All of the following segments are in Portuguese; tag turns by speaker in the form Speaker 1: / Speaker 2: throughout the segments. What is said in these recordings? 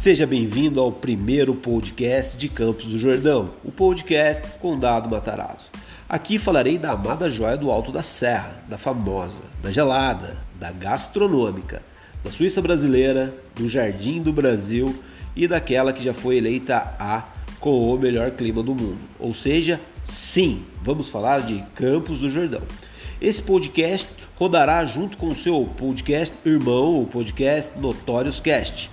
Speaker 1: Seja bem-vindo ao primeiro podcast de Campos do Jordão, o podcast Condado Matarazzo. Aqui falarei da amada joia do Alto da Serra, da famosa, da gelada, da gastronômica, da Suíça brasileira, do Jardim do Brasil e daquela que já foi eleita a com o melhor clima do mundo. Ou seja, sim, vamos falar de Campos do Jordão. Esse podcast rodará junto com o seu podcast irmão, o podcast Notórios Cast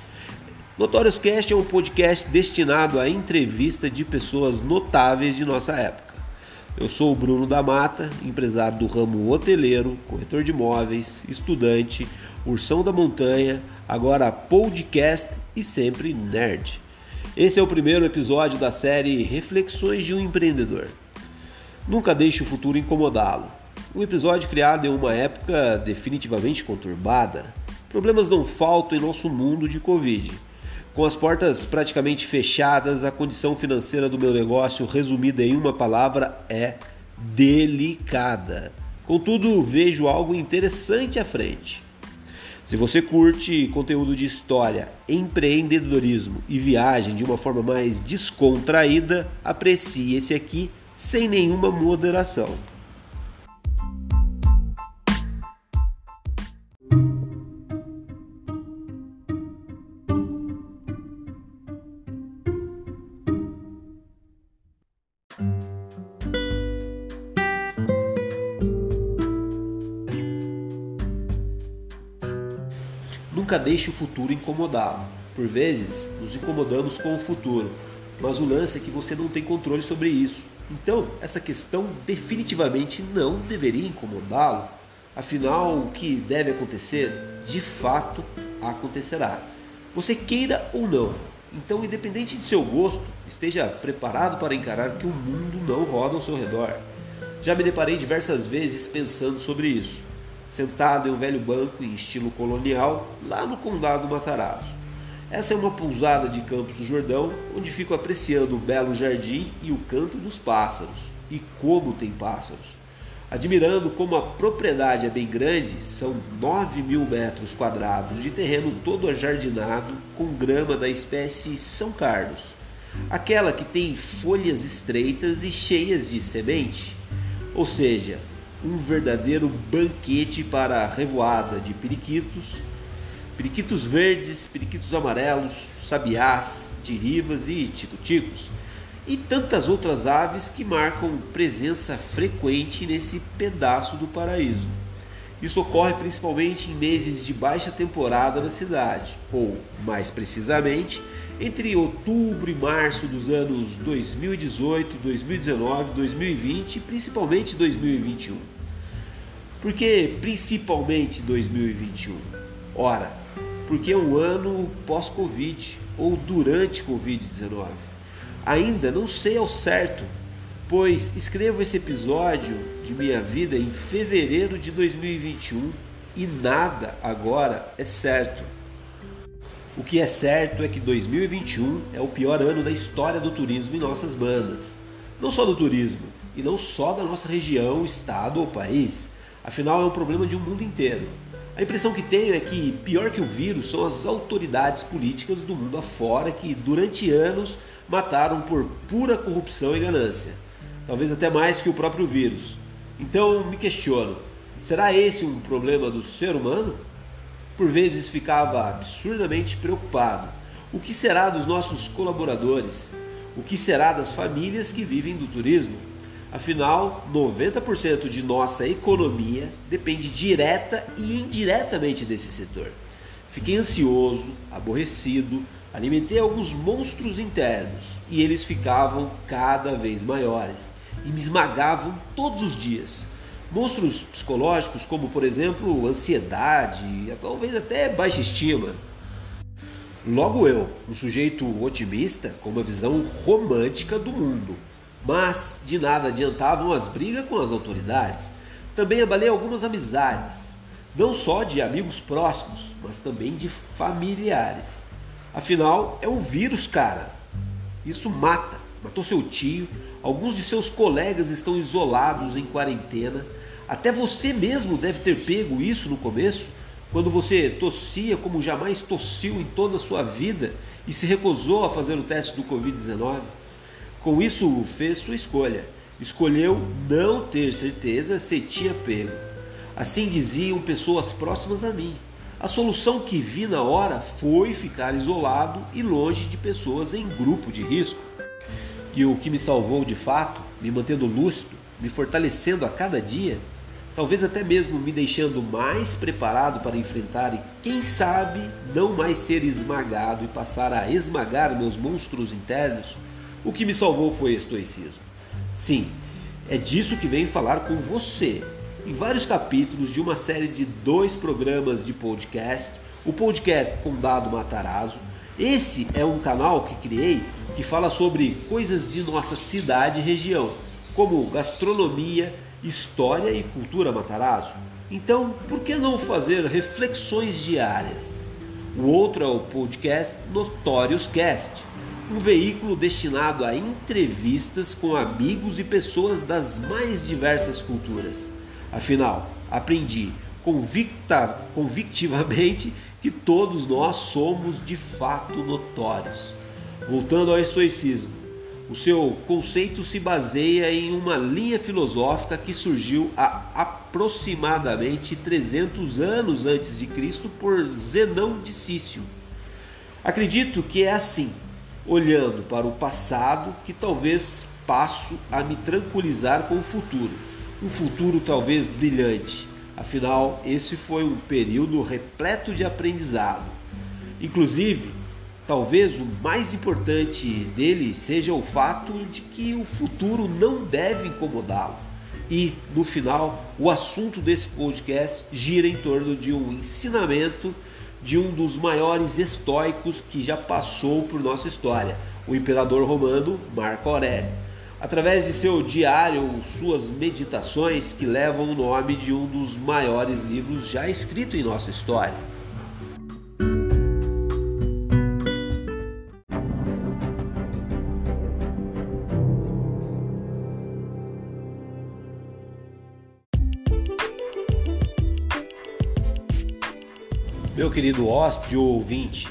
Speaker 1: Notórios Cast é um podcast destinado à entrevista de pessoas notáveis de nossa época. Eu sou o Bruno da Mata, empresário do ramo hoteleiro, corretor de imóveis, estudante, ursão da montanha, agora podcast e sempre nerd. Esse é o primeiro episódio da série Reflexões de um Empreendedor. Nunca deixe o futuro incomodá-lo. Um episódio criado em uma época definitivamente conturbada. Problemas não faltam em nosso mundo de Covid com as portas praticamente fechadas, a condição financeira do meu negócio, resumida em uma palavra, é delicada. Contudo, vejo algo interessante à frente. Se você curte conteúdo de história, empreendedorismo e viagem de uma forma mais descontraída, aprecie esse aqui sem nenhuma moderação. Nunca deixe o futuro incomodá-lo. Por vezes, nos incomodamos com o futuro, mas o lance é que você não tem controle sobre isso. Então, essa questão definitivamente não deveria incomodá-lo. Afinal, o que deve acontecer, de fato, acontecerá. Você queira ou não. Então, independente de seu gosto, esteja preparado para encarar que o mundo não roda ao seu redor. Já me deparei diversas vezes pensando sobre isso sentado em um velho banco em estilo colonial, lá no Condado Matarazzo. Essa é uma pousada de Campos do Jordão, onde fico apreciando o belo jardim e o canto dos pássaros. E como tem pássaros! Admirando como a propriedade é bem grande, são 9 mil metros quadrados de terreno todo ajardinado com grama da espécie São Carlos, aquela que tem folhas estreitas e cheias de semente, ou seja, um verdadeiro banquete para a revoada de periquitos, periquitos verdes, periquitos amarelos, sabiás, tirivas e ticuticos, e tantas outras aves que marcam presença frequente nesse pedaço do paraíso. Isso ocorre principalmente em meses de baixa temporada na cidade, ou, mais precisamente, entre outubro e março dos anos 2018, 2019, 2020 e principalmente 2021. Por que principalmente 2021? Ora, porque é um ano pós-Covid ou durante Covid-19. Ainda não sei ao certo, pois escrevo esse episódio de minha vida em fevereiro de 2021 e nada agora é certo. O que é certo é que 2021 é o pior ano da história do turismo em nossas bandas. Não só do turismo, e não só da nossa região, estado ou país. Afinal, é um problema de um mundo inteiro. A impressão que tenho é que, pior que o vírus, são as autoridades políticas do mundo afora que, durante anos, mataram por pura corrupção e ganância. Talvez até mais que o próprio vírus. Então, me questiono: será esse um problema do ser humano? Por vezes ficava absurdamente preocupado. O que será dos nossos colaboradores? O que será das famílias que vivem do turismo? Afinal, 90% de nossa economia depende direta e indiretamente desse setor. Fiquei ansioso, aborrecido, alimentei alguns monstros internos e eles ficavam cada vez maiores e me esmagavam todos os dias monstros psicológicos, como por exemplo ansiedade, talvez até baixa estima. Logo eu, um sujeito otimista com uma visão romântica do mundo, mas de nada adiantavam as brigas com as autoridades. Também abalei algumas amizades, não só de amigos próximos, mas também de familiares. Afinal, é o vírus, cara. Isso mata. Matou seu tio, alguns de seus colegas estão isolados em quarentena até você mesmo deve ter pego isso no começo, Quando você tossia como jamais tossiu em toda a sua vida e se recusou a fazer o teste do Covid-19? Com isso, fez sua escolha. Escolheu não ter certeza se tinha pego. Assim diziam pessoas próximas a mim. A solução que vi na hora foi ficar isolado e longe de pessoas em grupo de risco. E o que me salvou de fato, me mantendo lúcido, me fortalecendo a cada dia, talvez até mesmo me deixando mais preparado para enfrentar e, quem sabe, não mais ser esmagado e passar a esmagar meus monstros internos, o que me salvou foi estoicismo. Sim, é disso que venho falar com você. Em vários capítulos de uma série de dois programas de podcast, o podcast Condado Matarazzo. Esse é um canal que criei que fala sobre coisas de nossa cidade e região, como gastronomia, história e cultura Matarazzo. Então, por que não fazer reflexões diárias? O outro é o podcast Notórios Cast, um veículo destinado a entrevistas com amigos e pessoas das mais diversas culturas. Afinal, aprendi convicta, convictivamente que todos nós somos de fato notórios. Voltando ao estoicismo, o seu conceito se baseia em uma linha filosófica que surgiu há aproximadamente 300 anos antes de Cristo por Zenão de Cício. Acredito que é assim, olhando para o passado, que talvez passo a me tranquilizar com o futuro. Um futuro talvez brilhante. Afinal, esse foi um período repleto de aprendizado. Inclusive, Talvez o mais importante dele seja o fato de que o futuro não deve incomodá-lo. E, no final, o assunto desse podcast gira em torno de um ensinamento de um dos maiores estoicos que já passou por nossa história, o imperador romano Marco Aurélio. Através de seu diário ou suas meditações que levam o nome de um dos maiores livros já escrito em nossa história. Meu querido hóspede ou ouvinte,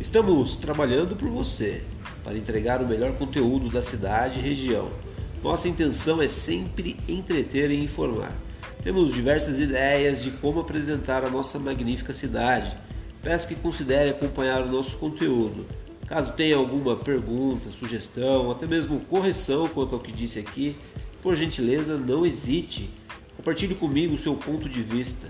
Speaker 1: estamos trabalhando por você para entregar o melhor conteúdo da cidade e região. Nossa intenção é sempre entreter e informar. Temos diversas ideias de como apresentar a nossa magnífica cidade. Peço que considere acompanhar o nosso conteúdo. Caso tenha alguma pergunta, sugestão, até mesmo correção quanto ao que disse aqui, por gentileza, não hesite. Compartilhe comigo o seu ponto de vista.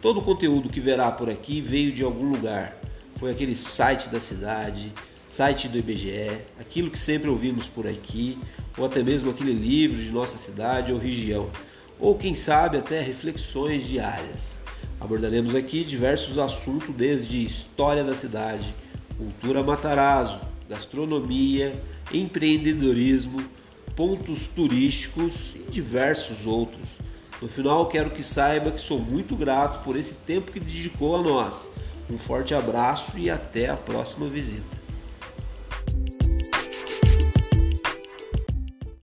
Speaker 1: Todo o conteúdo que verá por aqui veio de algum lugar. Foi aquele site da cidade, site do IBGE, aquilo que sempre ouvimos por aqui, ou até mesmo aquele livro de nossa cidade ou região, ou quem sabe até reflexões diárias. Abordaremos aqui diversos assuntos, desde história da cidade, cultura Matarazzo, gastronomia, empreendedorismo, pontos turísticos e diversos outros. No final, quero que saiba que sou muito grato por esse tempo que dedicou a nós. Um forte abraço e até a próxima visita.